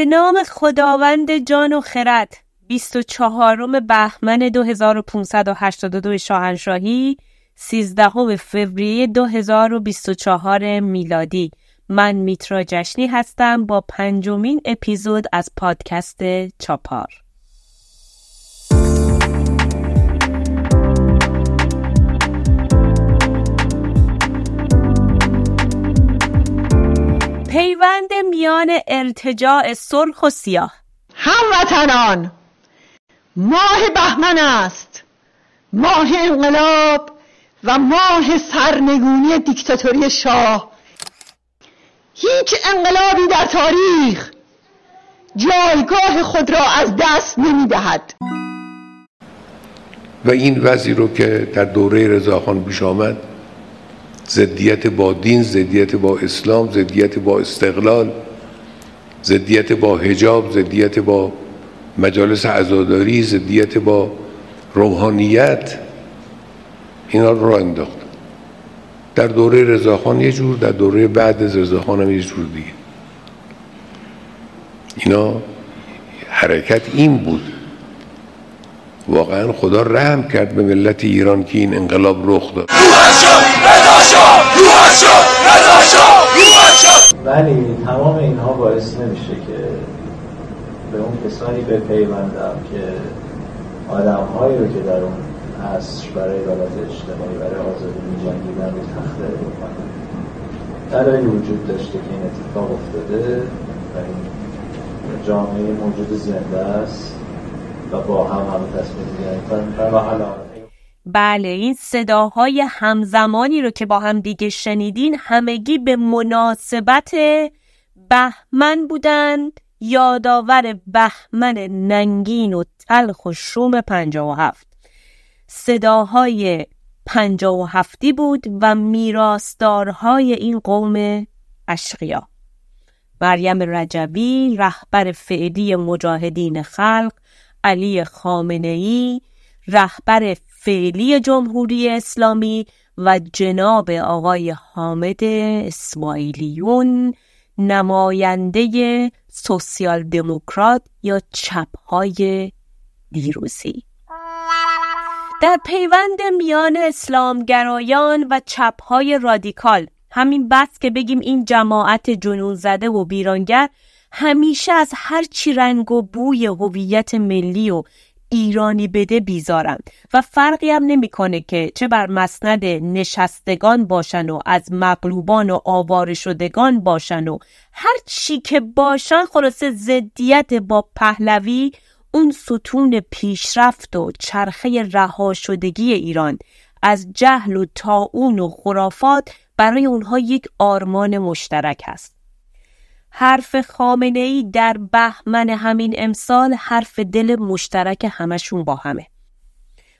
به نام خداوند جان و خرد 24 بهمن 2582 شاهنشاهی 13 فوریه 2024 میلادی. من میترا جشنی هستم با پنجمین اپیزود از پادکست چاپار. پیوند میان ارتجاع سرخ و سیاه. هموطنان ماه بهمن است. ماه انقلاب و ماه سرنگونی دیکتاتوری شاه. هیچ انقلابی در تاریخ جایگاه خود را از دست نمی دهد و این وضعی رو که در دوره رضاخان پیش آمد زدیت با دین زدیت با اسلام زدیت با استقلال زدیت با حجاب زدیت با مجالس عزاداری زدیت با روحانیت اینا رو را انداخت. در دوره رضاخان یه جور در دوره بعد از رضاخان هم یه جور دیگه. اینا حرکت این بود. واقعا خدا رحم کرد به ملت ایران که این انقلاب رخ داد. ولی تمام اینها باعث نمیشه که به اون کسانی بپیوندم که آدم هایی رو که در اون عصر برای عدالت اجتماعی برای آزادی می جنگیدن به تخته بکنن وجود داشته که این اتفاق افتاده و این جامعه موجود زنده است و با هم همه تصمیم گیری و بله این صداهای همزمانی رو که با هم دیگه شنیدین همگی به مناسبت بهمن بودند. یادآور بهمن ننگین و تلخ و شوم پنجا و هفت. صداهای پنجا و هفتی بود و میراستارهای این قوم اشقیا. مریم رجبی رهبر فعلی مجاهدین خلق علی خامنه‌ای رهبر فعلی جمهوری اسلامی و جناب آقای حامد اسماعیلیون نماینده سوسیال دموکرات یا چپهای دیروزی. در پیوند میان اسلامگرایان و چپهای رادیکال همین بس که بگیم این جماعت جنون زده و بیرانگر همیشه از هر چی رنگ و بوی هویت ملی و ایرانی بده بیزارند و فرقی هم نمی‌کنه که چه بر مسند نشستگان باشن و از مغلوبان و آوار شدگان باشن و هر چی که باشن خلاصه زدیت با پهلوی اون ستون پیشرفت و چرخه رها شدگی ایران از جهل و تاون و خرافات برای اونها یک آرمان مشترک است. حرف خامنه ای در بهمن همین امسال حرف دل مشترک همشون با همه.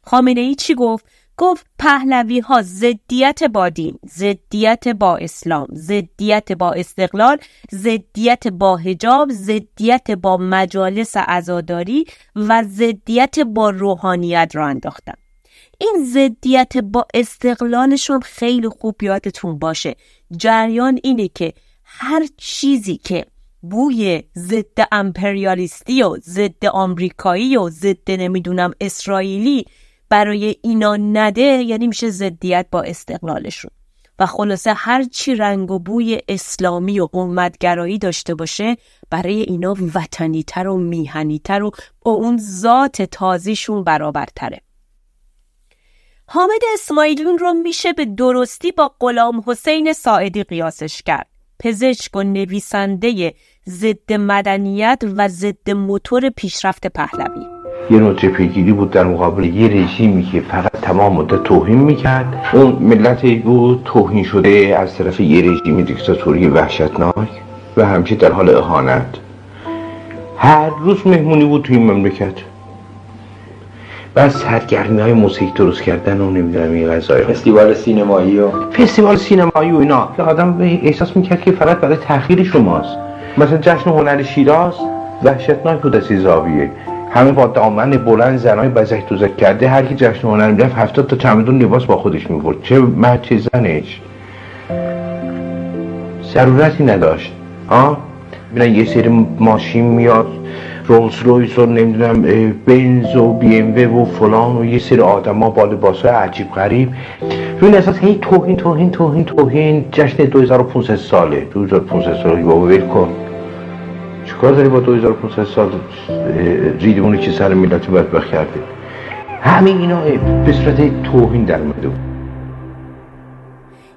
خامنه ای چی گفت؟ گفت پهلوی ها زدیت با دین، زدیت با اسلام، زدیت با استقلال، زدیت با حجاب، زدیت با مجالس عزاداری و زدیت با روحانیت را انداختن. این زدیت با استقلالشون خیلی خوب یادتون باشه. جریان اینه که هر چیزی که بوی ضد امپریالیستی و ضد آمریکایی و ضد نمی‌دونم اسرائیلی برای اینا نده یعنی میشه ضدیت با استقلالشون. و خلاصه هر چی رنگ و بوی اسلامی و قومتگرایی داشته باشه برای اینا وطنیتر و میهنیتر و با اون ذات تازیشون برابرتره. حامد اسماعیلون رو میشه به درستی با غلام حسین ساعدی قیاسش کرد. پزشک و نویسنده ضد مدنیت و ضد موتور پیشرفت پهلوی. یه نوع جبهگیری بود در مقابل یه رژیمی که فقط تمام مدت توهین می‌کرد. اون ملت بود توهین شده از طرف یه رژیم دیکتاتوری وحشتناک و همیشه در حال اهانت. هر روز مهمونی بود توی مملکت. بعد سرگرمی های موسیقی درست کردن و نمی‌دونم این غذای فستیوال سینمایی و فستیوال سینمایی و اینا. که آدم احساس می‌کرد که فقط برای تأخیر شماست. مثلا جشن هنر شیراز وحشتناک بود از زاویه. همه با دامن بلند زنای بزک دوزک کرده هر کی جشن هنر می‌رفت هفتاد تا چمدون لباس با خودش می‌برد. چه مرد چه زنش. ضرورتی نداشت. ها یه سری ماشین میاد. رولز رویس و نمی‌دونم بنز و بی ام و فلان و یه سری آدما با لباس عجیب غریب. روی اساس هی توهین توهین توهین توهین. جشن 2500 ساله. 2500 ساله. بابا ول کن. چیکار داری با 2500 سال؟ ریدمونی که سر ملت بدبخت کرده. همه اینا به صورت توهین در بود.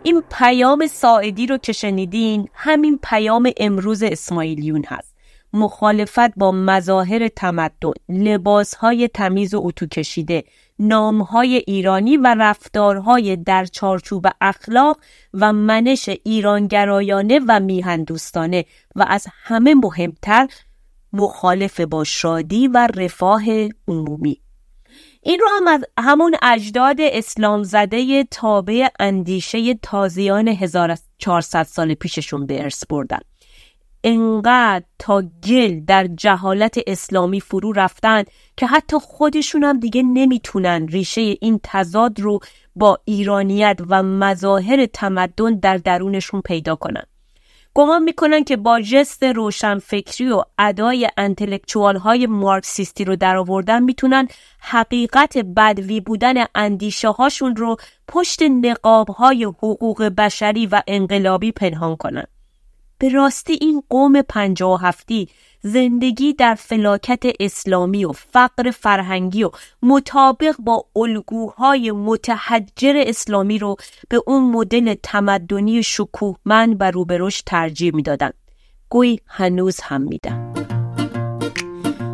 این پیام ساعدی رو که شنیدین همین پیام امروز اسماعیلیون هست. مخالفت با مظاهر تمدن لباسهای تمیز و اتو کشیده نامهای ایرانی و رفتارهای در چارچوب اخلاق و منش ایرانگرایانه و میهندوستانه و از همه مهمتر مخالف با شادی و رفاه عمومی. این رو هم از همون اجداد اسلام زده تابع اندیشه تازیان 1400 سال پیششون به ارث بردن. انقدر تا گل در جهالت اسلامی فرو رفتن که حتی خودشون هم دیگه نمی‌تونن ریشه این تضاد رو با ایرانیت و مظاهر تمدن در درونشون پیدا کنن گمان می‌کنن که با جست روشنفکری و ادای انتلکچوال های مارکسیستی رو در آوردن می‌تونن حقیقت بدوی بودن اندیشه هاشون رو پشت نقاب های حقوق بشری و انقلابی پنهان کنن. به راستی این قوم پنجاه و هفتی زندگی در فلاکت اسلامی و فقر فرهنگی و مطابق با الگوهای متحجر اسلامی رو به اون مدل تمدنی شکوهمند و روبروش ترجیح می‌دادن. گویی هنوز هم میدن.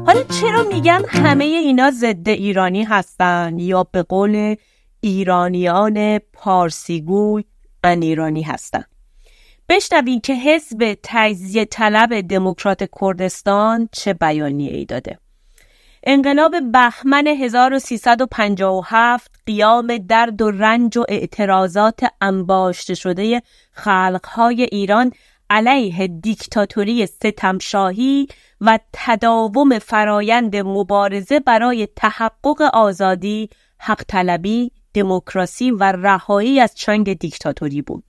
حالا چرا میگم همه اینا ضد ایرانی هستن یا به قول ایرانیان پارسیگوی ان ایرانی هستن؟ بشنویم که حزب تجزیه طلب دموکرات کردستان چه بیانیه ای داده انقلاب بهمن 1357 قیام درد و رنج و اعتراضات انباشته شده خلقهای ایران علیه دیکتاتوری ستمشاهی و تداوم فرایند مبارزه برای تحقق آزادی، حق طلبی، دموکراسی و رهایی از چنگ دیکتاتوری بود.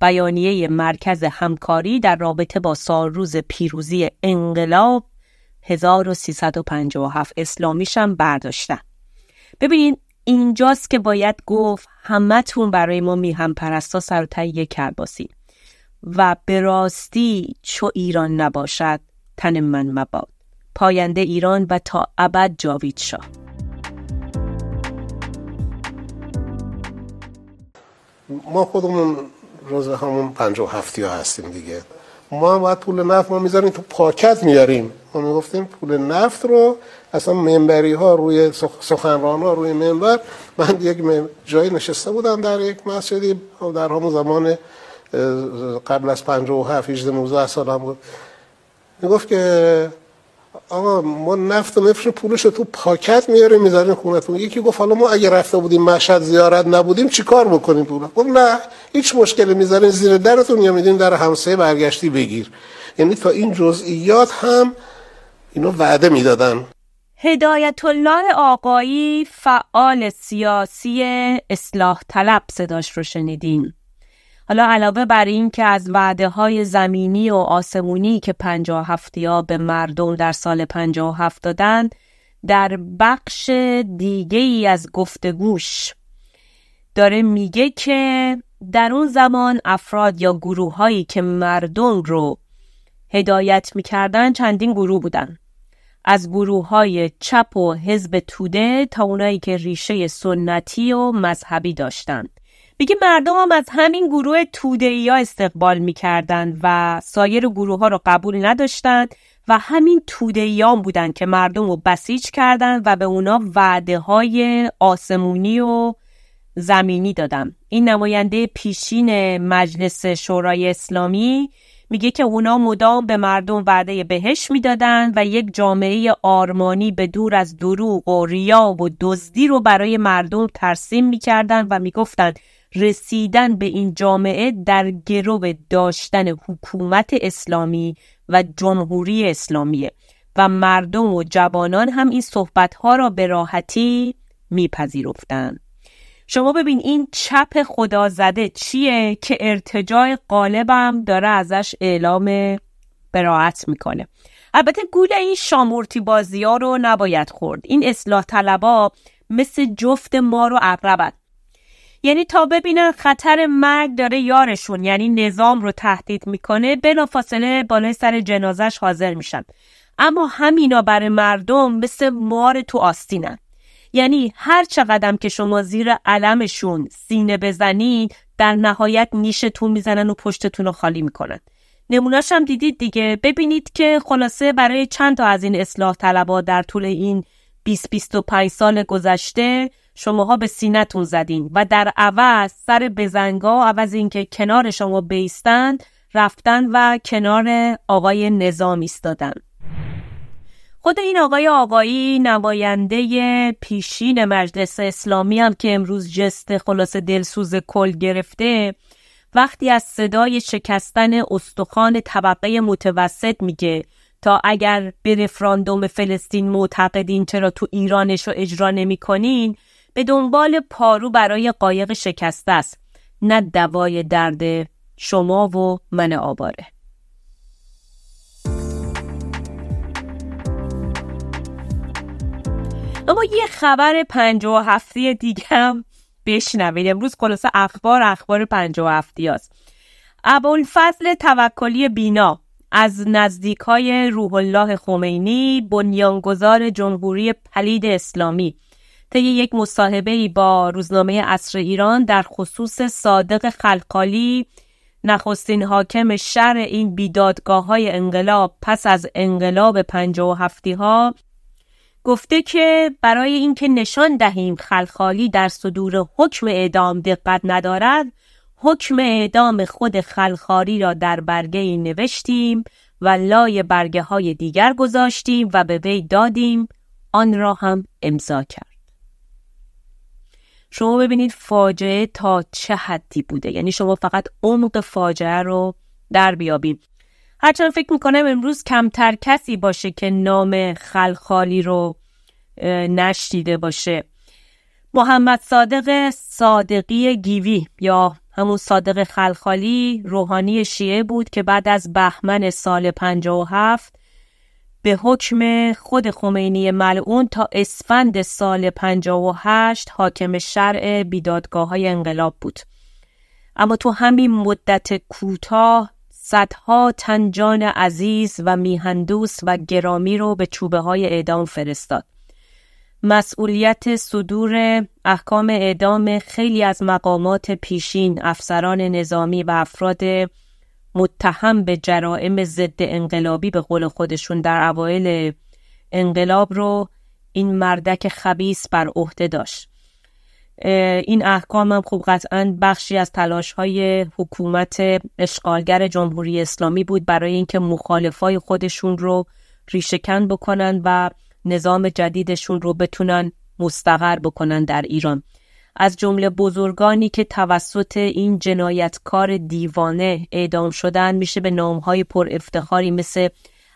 بیانیه مرکز همکاری در رابطه با سالروز پیروزی انقلاب 1357 اسلامیشم برداشتن. ببینین اینجاست که باید گفت همتون برای ما میهم پرستا سر تهیه کرباسی و به راستی چو ایران نباشد تن من مباد. پاینده ایران و تا ابد جاوید شاه. ما خودمون روز همون پنج و هفتی ها هستیم دیگه. ما هم باید پول نفت ما می‌ذاریم تو پاکت میاریم. ما می‌گفتیم پول نفت رو اصلا منبری ها روی سخنران ها روی منبر. من یک جایی نشسته بودم در یک مسجدی. در همون زمان قبل از پنج و هفت 18 19 سالم بود. می‌گفت که آقا ما نفت و نفش پولش رو تو پاکت میاریم می‌ذاریم خونتون. یکی گفت حالا ما اگه رفته بودیم مشهد زیارت نبودیم چیکار بکنیم پول گفت نه هیچ مشکلی می‌ذارین زیر درتون یا میدین در همسایه برگشتی بگیر. یعنی تا این جزئیات هم اینو وعده می‌دادن. هدایت الله آقایی فعال سیاسی اصلاح طلب صداش رو شنیدیم حالا علاوه بر این که از وعده های زمینی و آسمونی که پنجاه هفتی ها به مردم در سال پنجاه هفت دادن در بخش دیگه ای از گفتگوش داره میگه که در اون زمان افراد یا گروه هایی که مردم رو هدایت می‌کردن چندین گروه بودن. از گروه های چپ و حزب توده تا اونایی که ریشه سنتی و مذهبی داشتند میگه مردم هم از همین گروه توده ها استقبال می‌کردند و سایر گروه ها رو قبول نداشتند و همین توده ها بودن که مردم رو بسیج کردند و به اونا وعده های آسمونی و زمینی دادن. این نماینده پیشین مجلس شورای اسلامی میگه که اونا مدام به مردم وعده بهش می‌دادن و یک جامعه آرمانی به دور از دروغ و ریا و دزدی رو برای مردم ترسیم می‌کردن و می‌گفتند رسیدن به این جامعه در گرو داشتن حکومت اسلامی و جمهوری اسلامیه. و مردم و جوانان هم این صحبتها را به راحتی میپذیرفتند. شما ببین این چپ خدا زده چیه که ارتجاع قالبم داره ازش اعلام براعت می‌کنه. البته گول این شامورتی بازی ها رو نباید خورد. این اصلاح طلبا مثل جفت ما رو اقربت یعنی تا ببینن خطر مرگ داره یارشون یعنی نظام رو تهدید می‌کنه بلافاصله بالای سر جنازش حاضر میشن. اما همینا برای مردم مثل مار تو آستینن. یعنی هر چقدر که شما زیر علمشون سینه بزنید در نهایت نیشتون می‌زنن و پشتتون رو خالی می‌کنن. نمونهش هم دیدید دیگه. ببینید که خلاصه برای چند تا از این اصلاح طلبا در طول این 20-25 سال گذشته شماها به سینتون زدین و در عوض سر بزنگا عوض اینکه کنار شما بیستند رفتن و کنار آقای نظام ایستادن. خود این آقای آقایی نماینده پیشین مجلس اسلامی هم که امروز جست خلاص دلسوز کل گرفته وقتی از صدای شکستن استخوان طبقه متوسط میگه تا اگر به رفراندوم فلسطین معتقدین چرا تو ایرانش رو اجرا نمی‌کنین به دنبال پارو برای قایق شکسته است. نه دوای درد شما و من آباره. اما یه خبر پنج و هفته دیگه هم بشنوید. امروز خلاصه اخبار اخبار پنج و هفتی هست ابوالفضل توکلی بینا از نزدیک های روح الله خمینی بنیانگذار جمهوری پلید اسلامی طی یک مصاحبه با روزنامه اصر ایران در خصوص صادق خلقالی نخستین حاکم شر این بیدادگاه های انقلاب پس از انقلاب پنج و هفتی ها گفته که برای اینکه نشان دهیم خلخالی در صدور حکم اعدام دقت ندارد حکم اعدام خود خلخاری را در برگه نوشتیم و لای برگه های دیگر گذاشتیم و به وی دادیم آن را هم امضا کرد. شما ببینید فاجعه تا چه حدی بوده. یعنی شما فقط عمق فاجعه رو در بیابید هرچند فکر می‌کنم امروز کمتر کسی باشه که نام خلخالی رو نشنیده باشه. محمد صادق صادقی گیوی یا همون صادق خلخالی روحانی شیعه بود که بعد از بهمن سال 57 به حکم خود خمینی ملعون تا اسفند سال 58 حاکم شرع بیدادگاه های انقلاب بود. اما تو همین مدت کوتاه صدها تنجان عزیز و میهندوس و گرامی رو به چوبه های اعدام فرستاد. مسئولیت صدور احکام اعدام خیلی از مقامات پیشین افسران نظامی و افراد متهم به جرائم ضد انقلابی به قول خودشون در اوایل انقلاب رو این مردک خبیس بر عهده داشت. این احکام هم خوب قطعا بخشی از تلاش های حکومت اشغالگر جمهوری اسلامی بود برای اینکه مخالفای خودشون رو ریشهکن بکنن و نظام جدیدشون رو بتونن مستقر بکنن در ایران. از جمله بزرگانی که توسط این جنایتکار دیوانه اعدام شدن میشه به نامهای پر افتخاری مثل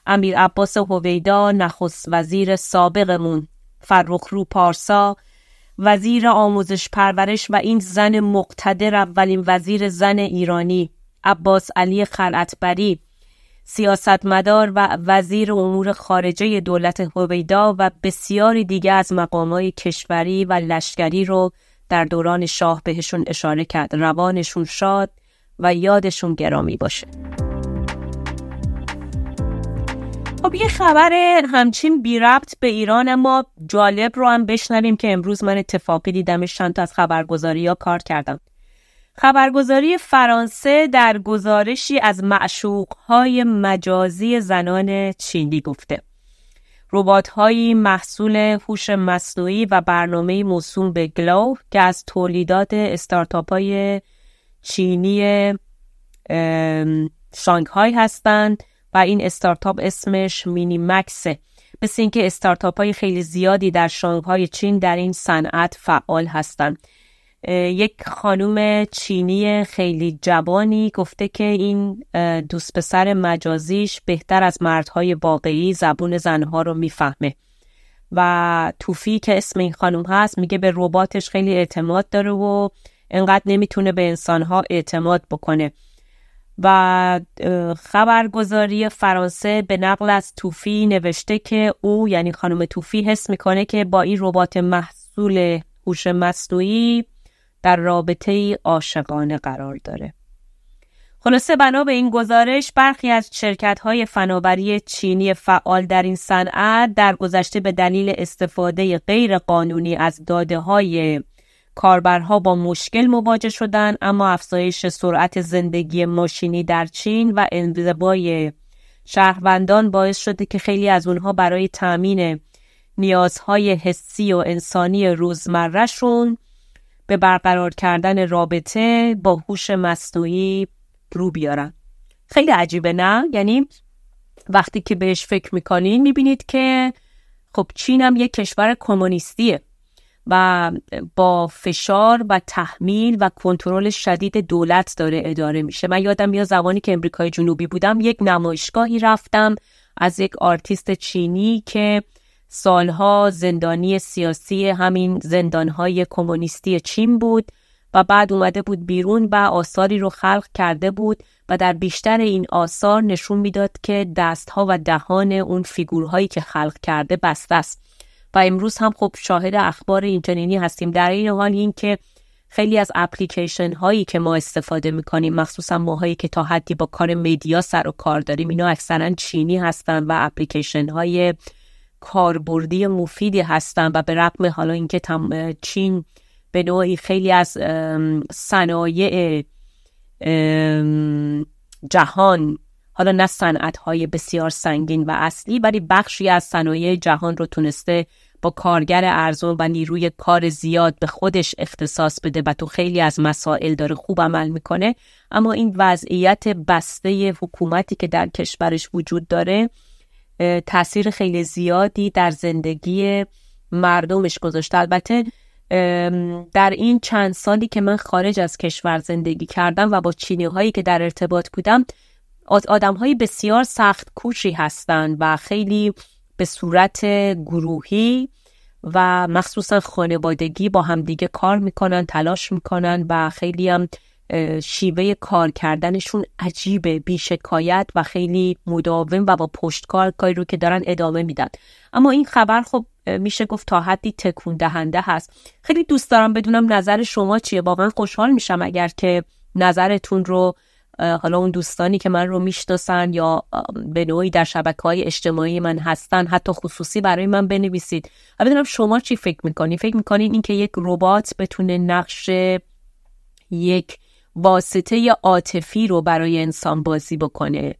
امیر عباس هویدا نخست وزیر سابقمون فرخ رو پارسا وزیر آموزش پرورش و این زن مقتدر اولین وزیر زن ایرانی عباس علی خلعتبری سیاستمدار و وزیر امور خارجه دولت هویدا و بسیاری دیگه از مقامای کشوری و لشکری رو در دوران شاه بهشون اشاره کرد. روانشون شاد و یادشون گرامی باشه. خب یه خبر همچین بی ربط به ایران اما جالب رو هم بشنویم که امروز من اتفاقی دیدمش چند از خبرگزاری ها کار کردم. خبرگزاری فرانسه در گزارشی از معشوق های مجازی زنان چینی گفته. ربات هایی محصول هوش مصنوعی و برنامه موسوم به گلو که از تولیدات استارتاپ های چینی شانگهای هستند و این استارتاپ اسمش مینی مکسه مثل اینکه استارتاپ های خیلی زیادی در شانگهای چین در این صنعت فعال هستند. یک خانوم چینی خیلی جوانی گفته که این دوست پسر مجازیش بهتر از مردهای واقعی زبون زنها رو می‌فهمه. و توفی که اسم این خانوم هست میگه به رباتش خیلی اعتماد داره و انقدر نمی‌تونه به انسانها اعتماد بکنه. و خبرگزاری فرانسه به نقل از توفی نوشته که او یعنی خانم توفی حس می‌کنه که با این ربات محصول هوش مصنوعی در رابطه عاشقانه قرار داره. خلاصه بنا به این گزارش برخی از شرکت های فناوری چینی فعال در این صنعت در گذشته به دلیل استفاده غیر قانونی از داده های کاربرها با مشکل مواجه شدن اما افزایش سرعت زندگی ماشینی در چین و انزوای شهروندان باعث شده که خیلی از اونها برای تأمین نیازهای حسی و انسانی روزمرهشون به برقرار کردن رابطه با هوش مصنوعی رو بیارن. خیلی عجیبه نه؟ یعنی وقتی که بهش فکر می‌کنین می‌بینید که خب چین هم یک کشور کمونیستیه و با فشار و تحمیل و کنترل شدید دولت داره اداره میشه. من یادم میاد زمانی که امریکای جنوبی بودم یک نمایشگاهی رفتم از یک آرتیست چینی که سالها زندانی سیاسی همین زندانهای کمونیستی چین بود و بعد اومده بود بیرون و آثاری رو خلق کرده بود و در بیشتر این آثار نشون می‌داد که دستها و دهان اون فیگورهایی که خلق کرده بسته است. و امروز هم خب شاهد اخبار اینچنینی هستیم. در این حال این که خیلی از اپلیکیشن هایی که ما استفاده می‌کنیم مخصوصا ماهایی که تا حدی با کار مدیا سر و کار داریم اینا اکثرا چینی هستن و اپلیکیشن های کاربردی مفیدی هستن و به رقم حالا اینکه چین به نوعی خیلی از صنایع جهان حالا نه صنعت های بسیار سنگین و اصلی ولی بخشی از صنایع جهان رو تونسته با کارگر ارزون و نیروی کار زیاد به خودش اختصاص بده و تو خیلی از مسائل داره خوب عمل می‌کنه. اما این وضعیت بسته حکومتی که در کشورش وجود داره تاثیر خیلی زیادی در زندگی مردمش گذاشته. البته در این چند سالی که من خارج از کشور زندگی کردم و با چینی هایی که در ارتباط بودم آدم های بسیار سخت کوشی هستند و خیلی به صورت گروهی و مخصوصا خانوادگی با همدیگه کار می‌کنن تلاش می‌کنن و خیلی هم شیوه کار کردنشون عجیبه بیشکایت و خیلی مداوم و با پشتکار کاری رو که دارن ادامه میدن. اما این خبر خب میشه گفت تا حدی تکون دهنده هست. خیلی دوست دارم بدونم نظر شما چیه. واقعا خوشحال میشم اگر که نظرتون رو حالا اون دوستانی که من رو می‌شناسن یا به نوعی در شبکه های اجتماعی من هستن حتی خصوصی برای من بنویسید. و بدونم شما چی فکر می‌کنید فکر می‌کنید اینکه یک ربات بتونه نقش یک واسطه عاطفی رو برای انسان بازی بکنه.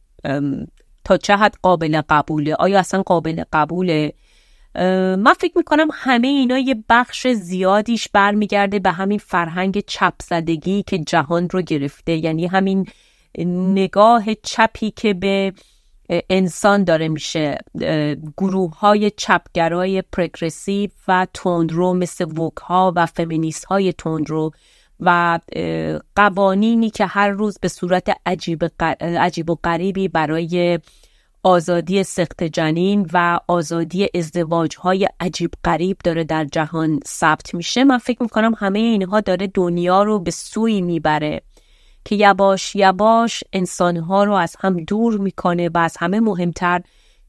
تا چه حد قابل قبوله؟ آیا اصلا قابل قبوله؟ من فکر می‌کنم همه اینا یه بخش زیادیش برمیگرده به همین فرهنگ چپ زدگی که جهان رو گرفته. یعنی همین نگاه چپی که به انسان داره میشه. گروه های چپگرای پرگرسیو و تندرو مثل وک و فمینیست های تندرو. و قوانینی که هر روز به صورت عجیب, عجیب و غریبی برای آزادی سخت جنین و آزادی ازدواج های عجیب غریب داره در جهان ثبت میشه. من فکر می‌کنم همه اینها داره دنیا رو به سوی می‌بره که یواش یواش انسانها رو از هم دور می‌کنه و از همه مهمتر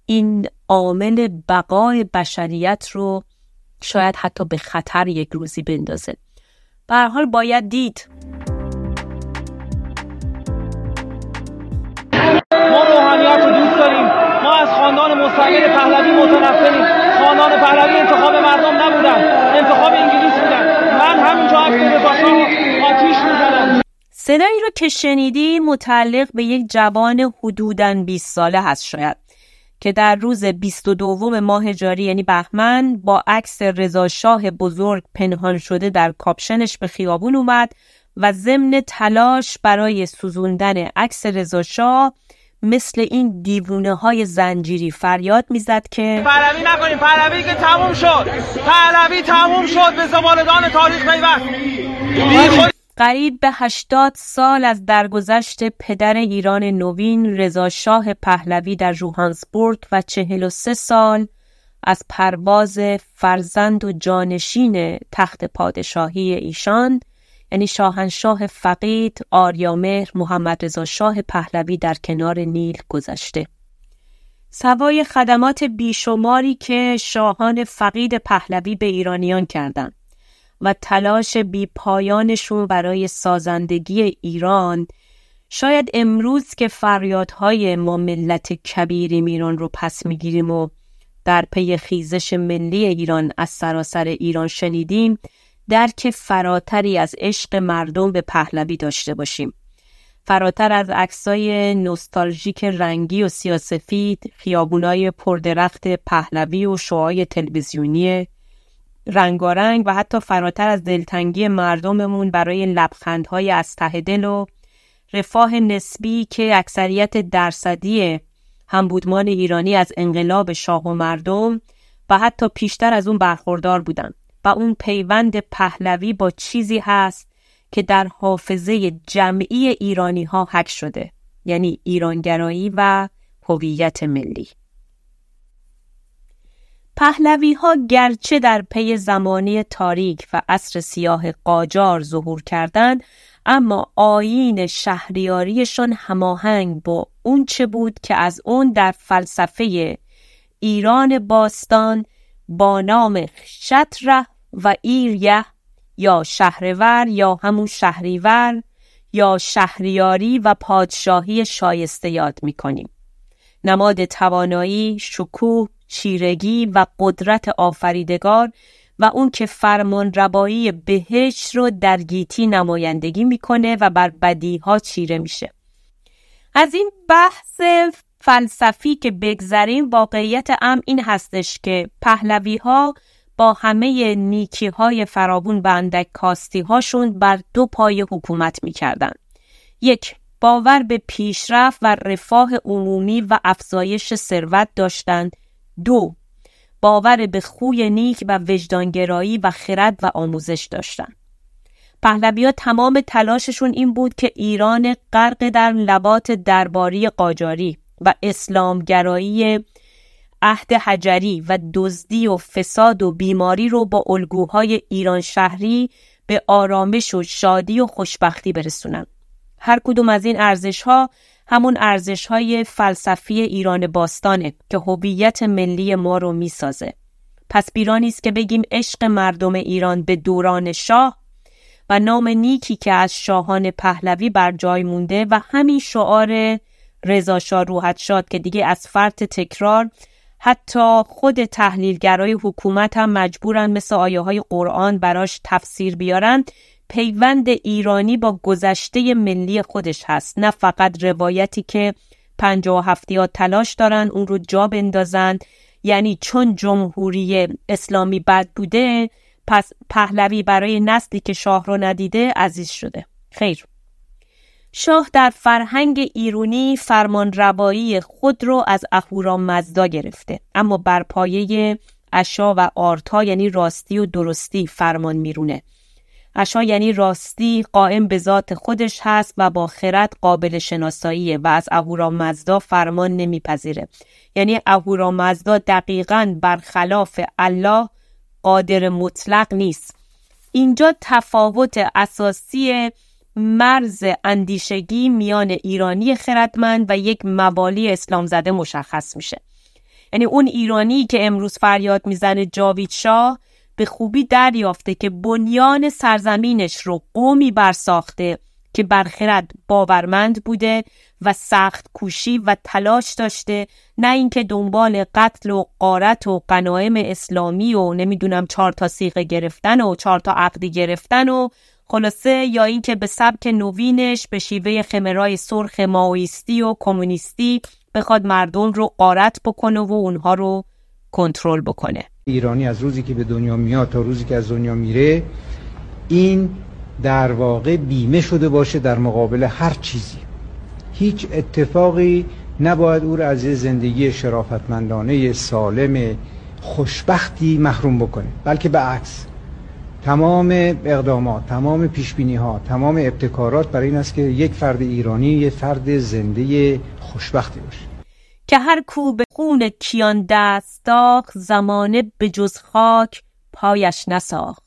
این عامل بقای بشریت رو شاید حتی به خطر یک روزی بندازه. به حال باید دید. ما روحانیت رو دوست داریم. ما از خاندان مستقل پهلوی متنفریم. خاندان پهلوی انتخاب مردم نبودن. انتخاب انگلیس بودن. من همینجا عکس آتیش می‌زنم. صدایی رو که شنیدی متعلق به یک جوان حدوداً 20 ساله هست شاید. که در روز 22 ماه جاری یعنی بهمن با عکس رضا شاه بزرگ پنهان شده در کاپشنش به خیابون اومد و ضمن تلاش برای سوزوندن عکس رضا شاه مثل این دیوونه های زنجیری فریاد می‌زد که پهلوی نکنیم پهلوی که تموم شد پهلوی تموم شد به زبالدان تاریخ پیوست قریب به هشتاد سال از درگذشت پدر ایران نوین رضا شاه پهلوی در جوهانسبورگ و چهل و سه سال از پرواز فرزند و جانشین تخت پادشاهی ایشان یعنی شاهنشاه فقید آریامهر محمد رضا شاه پهلوی در کنار نیل گذشته. سوای خدمات بیشماری که شاهان فقید پهلوی به ایرانیان کردند. و تلاش بی پایانشون برای سازندگی ایران شاید امروز که فریادهای ما ملت کبیریم ایران رو پس می‌گیریم و در پی خیزش ملی ایران از سراسر ایران شنیدیم درک فراتری از عشق مردم به پهلوی داشته باشیم. فراتر از عکسای نوستالژیک رنگی و سیاسفید خیابونای پردرخت پهلوی و شوهای تلویزیونی رنگارنگ و حتی فراتر از دلتنگی مردممون برای لبخندهای از ته دل و رفاه نسبی که اکثریت درصدی همبودمان ایرانی از انقلاب شاه و مردم و حتی پیشتر از اون برخوردار بودن. و اون پیوند پهلوی با چیزی هست که در حافظه جمعی ایرانی ها حک شده یعنی ایرانگرایی و هویت ملی. پهلوی ها گرچه در پی زمانی تاریک و عصر سیاه قاجار ظهور کردند اما آیین شهریاریشان هماهنگ با اون چه بود که از اون در فلسفه ایران باستان با نام شطره و ایریه یا شهرور یا همون شهریور یا شهریاری و پادشاهی شایسته یاد می‌کنیم. نماد توانایی، شکوه، چیرگی و قدرت آفریدگار و اون که فرمان ربایی بهش رو در گیتی نمایندگی می‌کنه و بر بدی ها چیره میشه. از این بحث فلسفی که بگذریم واقعیت ام این هستش که پهلوی ها با همه نیکی های فرابون و اندک کاستی هاشون بر دو پای حکومت می‌کردن. یک باور به پیشرفت و رفاه عمومی و افزایش ثروت داشتند. دو باور به خوی نیک و وجدانگرایی و خرد و آموزش داشتند. پهلوی تمام تلاششون این بود که ایران غرق در لبات درباری قاجاری و اسلامگرایی عهد حجری و دزدی و فساد و بیماری رو با الگوهای ایران شهری به آرامش و شادی و خوشبختی برسونن. هر کدوم از این ارزش ها همون ارزش های فلسفی ایران باستانه که هویت ملی ما رو می‌سازه. پس بیرانی است که بگیم عشق مردم ایران به دوران شاه و نام نیکی که از شاهان پهلوی بر جای مونده و همین شعار رضا شاه روحت شاد که دیگه از فرط تکرار حتی خود تحلیلگرای حکومت هم مجبورن مثل آیه های قرآن براش تفسیر بیارن پیوند ایرانی با گذشته ملی خودش هست. نه فقط روایتی که پنجاه هفتی تلاش دارن اون رو جا بندازن. یعنی چون جمهوری اسلامی بد بوده پس پهلوی برای نسلی که شاه رو ندیده عزیز شده. خیر. شاه در فرهنگ ایرونی فرمان روایی خود رو از اهورا مزدا گرفته. اما بر پایه اشا و آرتا یعنی راستی و درستی فرمان میرونه. اشا یعنی راستی قائم به ذات خودش هست و با خرد قابل شناساییه و از اهورا مزدا فرمان نمیپذیره. یعنی اهورا مزدا دقیقا برخلاف الله قادر مطلق نیست. اینجا تفاوت اساسی مرز اندیشگی میان ایرانی خردمند و یک موالی اسلام زده مشخص میشه. یعنی اون ایرانی که امروز فریاد می‌زنه جاوید شاه به خوبی دریافته که بنیان سرزمینش رو قومی برساخته که برخرد باورمند بوده و سخت کوشی و تلاش داشته نه اینکه دنبال قتل و قارت و قنایم اسلامی و نمی‌دونم چهار تا سیغه گرفتن و چهار تا عقدی گرفتن و خلاصه یا اینکه به سبک نوینش به شیوه خمرای سرخ ماویستی و کمونیستی بخواد مردم رو قارت بکنه و اونها رو کنترل بکنه. ایرانی از روزی که به دنیا میاد تا روزی که از دنیا میره این در واقع بیمه شده باشه در مقابل هر چیزی. هیچ اتفاقی نباید او را از زندگی شرافتمندانه سالم خوشبختی محروم بکنه بلکه به عکس تمام اقدامات تمام پیشبینی ها تمام ابتکارات برای این است که یک فرد ایرانی یک فرد زنده خوشبختی باشه. که هر کو به خون کیان دست داخت زمانه به جز خاک پایش نساخت.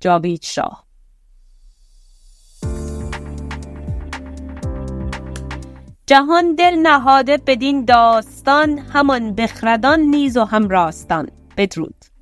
جاوید شاه. جهان دل نهاده بدین داستان همان بخردان نیز و هم راستان بدرود.